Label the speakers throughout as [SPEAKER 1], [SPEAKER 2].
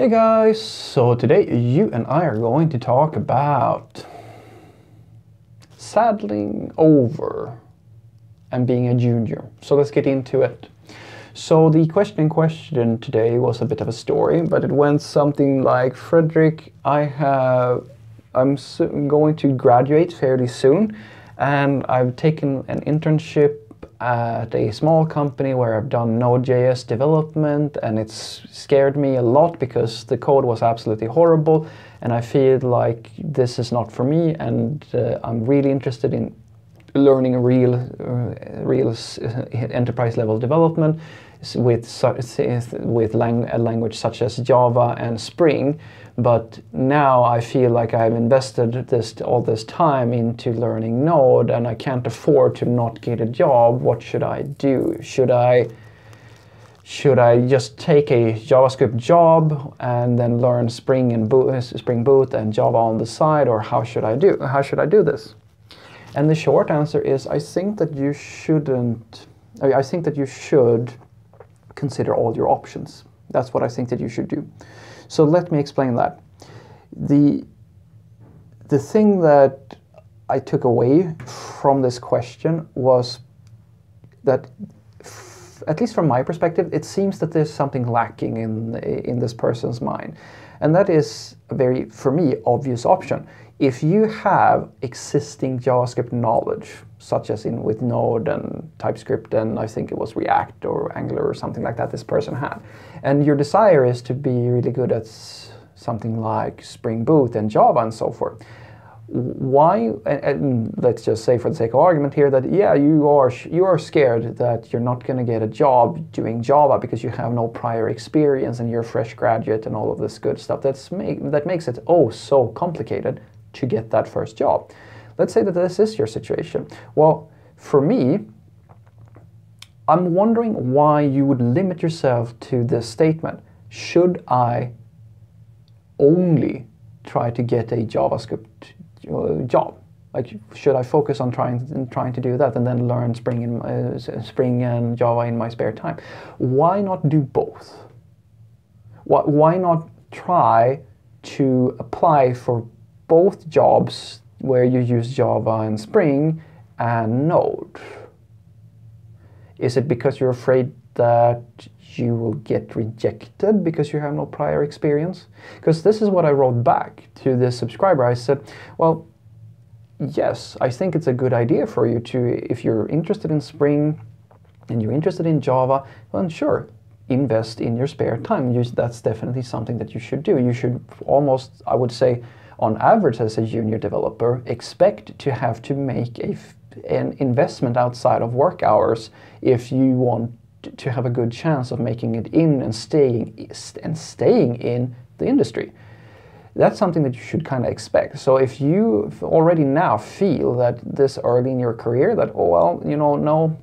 [SPEAKER 1] Hey guys, so today you and I are going to talk about saddling over and being a junior. So let's get into it. So the question in question today was a bit of a story, but it went something like, Frederick, I have, I'm going to graduate fairly soon, and I've taken an internship at a small company where I've done Node.js development and it's scared me a lot because the code was absolutely horrible and I feel like this is not for me and uh, I'm really interested in learning real, uh, real uh, enterprise level development with, with lang a language such as Java and Spring but now I feel like I've invested this all this time into learning Node and I can't afford to not get a job. What should I do? Should I should I just take a JavaScript job and then learn Spring and Boot, Spring Boot and Java on the side, or how should I do? How should I do this? And the short answer is, I think that you shouldn't. I think that you should consider all your options. That's what I think that you should do. So let me explain that. The, the thing that I took away from this question was that, at least from my perspective, it seems that there's something lacking in, in this person's mind. And that is a very, for me, obvious option. If you have existing JavaScript knowledge, such as in with Node and TypeScript and I think it was React or Angular or something like that this person had. And your desire is to be really good at something like Spring Boot and Java and so forth. Why, and, and let's just say for the sake of argument here that yeah, you are, you are scared that you're not going to get a job doing Java because you have no prior experience and you're a fresh graduate and all of this good stuff. That's make, that makes it oh so complicated to get that first job. Let's say that this is your situation. Well, for me, I'm wondering why you would limit yourself to this statement. Should I only try to get a JavaScript uh, job? Like, should I focus on trying trying to do that and then learn Spring, in, uh, Spring and Java in my spare time? Why not do both? Why, why not try to apply for both jobs where you use Java and Spring and Node? Is it because you're afraid that you will get rejected because you have no prior experience? Because this is what I wrote back to this subscriber. I said, well, yes, I think it's a good idea for you to, if you're interested in Spring and you're interested in Java, then sure, invest in your spare time. That's definitely something that you should do. You should almost, I would say, on average as a junior developer, expect to have to make a, an investment outside of work hours if you want to have a good chance of making it in and staying and staying in the industry. That's something that you should kind of expect. So if you already now feel that this early in your career that oh well you know no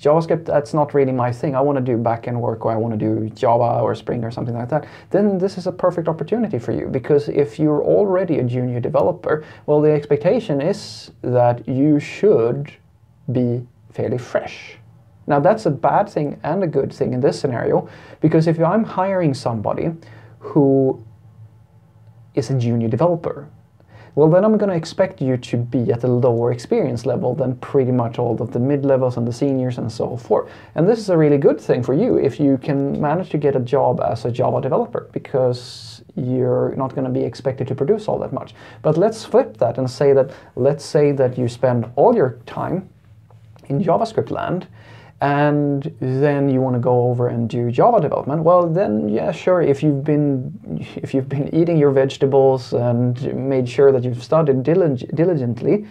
[SPEAKER 1] JavaScript, that's not really my thing. I want to do backend work or I want to do Java or Spring or something like that. Then this is a perfect opportunity for you because if you're already a junior developer, well, the expectation is that you should be fairly fresh. Now, that's a bad thing and a good thing in this scenario because if I'm hiring somebody who is a junior developer, well then I'm going to expect you to be at a lower experience level than pretty much all of the mid-levels and the seniors and so forth. And this is a really good thing for you if you can manage to get a job as a Java developer because you're not going to be expected to produce all that much. But let's flip that and say that, let's say that you spend all your time in JavaScript land and then you want to go over and do Java development, well then yeah sure if you've been if you've been eating your vegetables and made sure that you've studied diligently,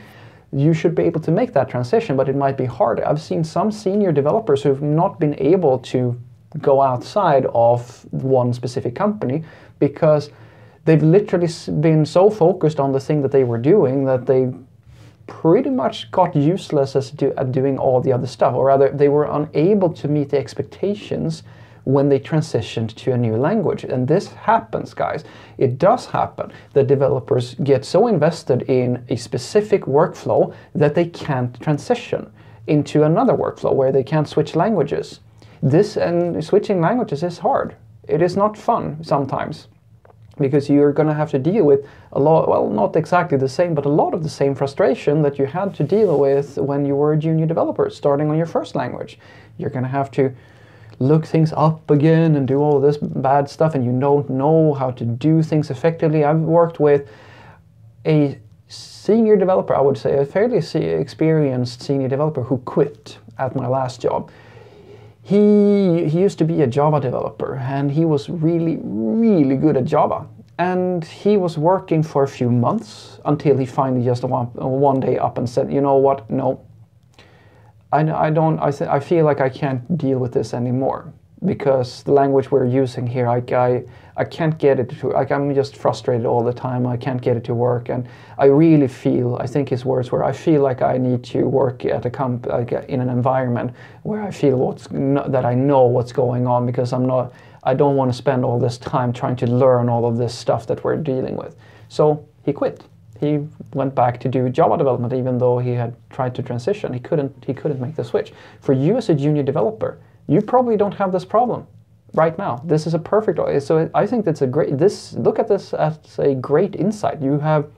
[SPEAKER 1] you should be able to make that transition, but it might be hard. I've seen some senior developers who've not been able to go outside of one specific company because they've literally been so focused on the thing that they were doing that they pretty much got useless as do, at doing all the other stuff, or rather, they were unable to meet the expectations when they transitioned to a new language. And this happens, guys. It does happen that developers get so invested in a specific workflow that they can't transition into another workflow where they can't switch languages. This and switching languages is hard. It is not fun sometimes because you're going to have to deal with a lot, well, not exactly the same, but a lot of the same frustration that you had to deal with when you were a junior developer starting on your first language. You're going to have to look things up again and do all this bad stuff, and you don't know how to do things effectively. I've worked with a senior developer, I would say, a fairly experienced senior developer who quit at my last job. He, he used to be a Java developer and he was really, really good at Java. And he was working for a few months until he finally just one, one day up and said, you know what, no, I, I don't, I, I feel like I can't deal with this anymore because the language we're using here, I, I, I can't get it to, like I'm just frustrated all the time. I can't get it to work. And I really feel, I think his words were, I feel like I need to work at a comp, like uh, in an environment where I feel what's, that I know what's going on because I'm not, I don't want to spend all this time trying to learn all of this stuff that we're dealing with. So he quit. He went back to do Java development even though he had tried to transition. He couldn't, he couldn't make the switch. For you as a junior developer, you probably don't have this problem right now. This is a perfect. So I think that's a great. This look at this as a great insight. You have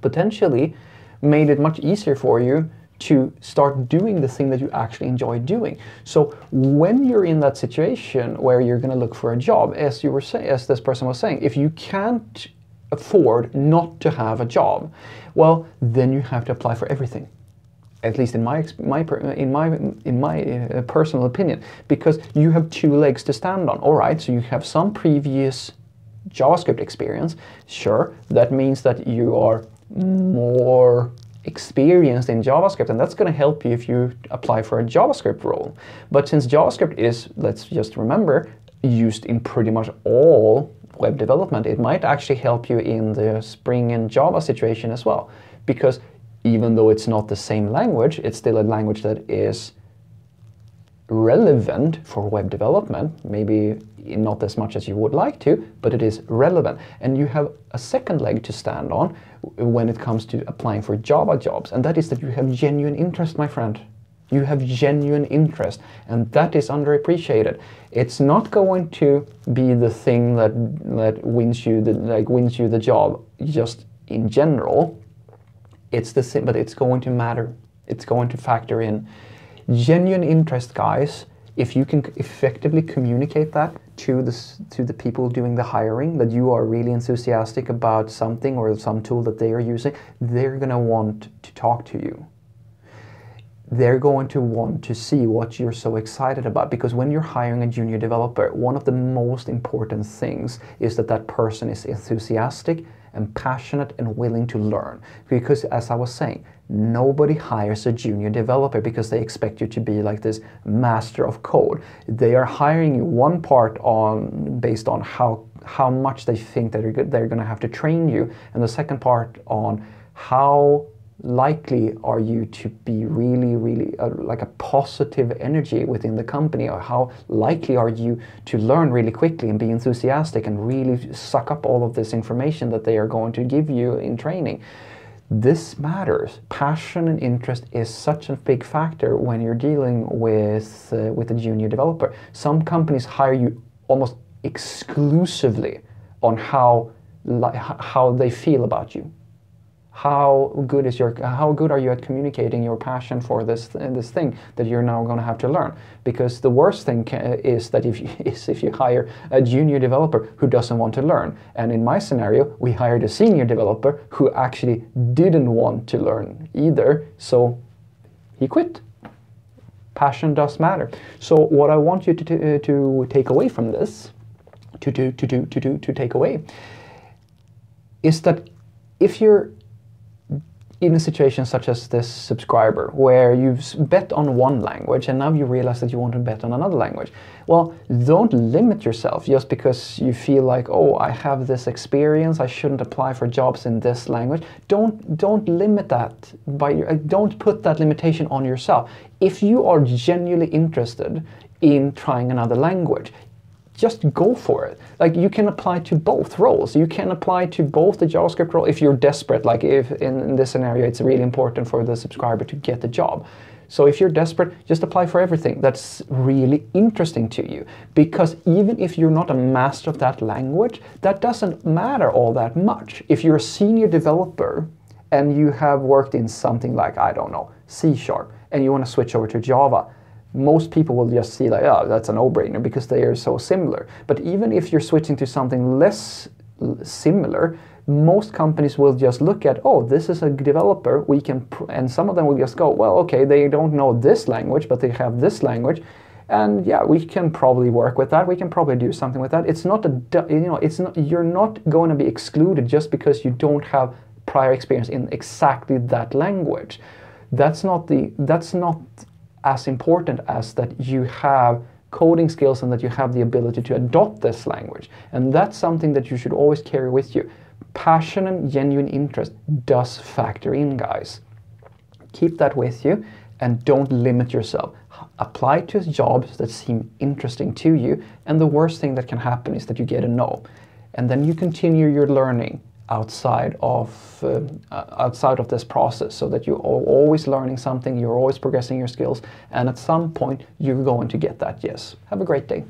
[SPEAKER 1] potentially made it much easier for you to start doing the thing that you actually enjoy doing. So when you're in that situation where you're going to look for a job, as you were saying, as this person was saying, if you can't afford not to have a job, well, then you have to apply for everything at least in my my in my in my uh, personal opinion, because you have two legs to stand on. All right, so you have some previous JavaScript experience. Sure, that means that you are more experienced in JavaScript, and that's going to help you if you apply for a JavaScript role. But since JavaScript is, let's just remember, used in pretty much all web development, it might actually help you in the Spring and Java situation as well, because even though it's not the same language, it's still a language that is relevant for web development, maybe not as much as you would like to, but it is relevant. And you have a second leg to stand on when it comes to applying for Java jobs, and that is that you have genuine interest, my friend. You have genuine interest, and that is underappreciated. It's not going to be the thing that that wins you the like wins you the job just in general it's the same, but it's going to matter. It's going to factor in. Genuine interest, guys, if you can effectively communicate that to the, to the people doing the hiring, that you are really enthusiastic about something or some tool that they are using, they're going to want to talk to you. They're going to want to see what you're so excited about because when you're hiring a junior developer, one of the most important things is that that person is enthusiastic and passionate and willing to learn. Because as I was saying, nobody hires a junior developer because they expect you to be like this master of code. They are hiring you one part on based on how how much they think that they're, they're going to have to train you, and the second part on how likely are you to be really, really uh, like a positive energy within the company, or how likely are you to learn really quickly and be enthusiastic and really suck up all of this information that they are going to give you in training? This matters. Passion and interest is such a big factor when you're dealing with uh, with a junior developer. Some companies hire you almost exclusively on how how they feel about you how good is your how good are you at communicating your passion for this this thing that you're now going to have to learn? Because the worst thing is that if you, is if you hire a junior developer who doesn't want to learn. And in my scenario we hired a senior developer who actually didn't want to learn either. So he quit. Passion does matter. So what i want you to, to take away from this to do to to to to to take away is that if you're in a situation such as this subscriber, where you've bet on one language and now you realize that you want to bet on another language, well, don't limit yourself just because you feel like, oh, I have this experience, I shouldn't apply for jobs in this language. Don't don't limit that by your, uh, don't put that limitation on yourself. If you are genuinely interested in trying another language, just go for it. Like you can apply to both roles. You can apply to both the JavaScript role if you're desperate. Like if in, in this scenario, it's really important for the subscriber to get the job. So if you're desperate, just apply for everything that's really interesting to you. Because even if you're not a master of that language, that doesn't matter all that much. If you're a senior developer and you have worked in something like, I don't know, C sharp, and you want to switch over to Java, most people will just see like, oh, that's a no-brainer because they are so similar. But even if you're switching to something less similar, most companies will just look at, oh, this is a developer, we can, and some of them will just go, well, okay, they don't know this language, but they have this language, and yeah, we can probably work with that. We can probably do something with that. It's not a, you know, it's not, you're not going to be excluded just because you don't have prior experience in exactly that language. That's not the, that's not as important as that you have coding skills and that you have the ability to adopt this language. And that's something that you should always carry with you. Passion and genuine interest does factor in, guys. Keep that with you and don't limit yourself. Apply to jobs that seem interesting to you, and the worst thing that can happen is that you get a no. And then you continue your learning outside of uh, outside of this process so that you're always learning something you're always progressing your skills and at some point you're going to get that yes. Have a great day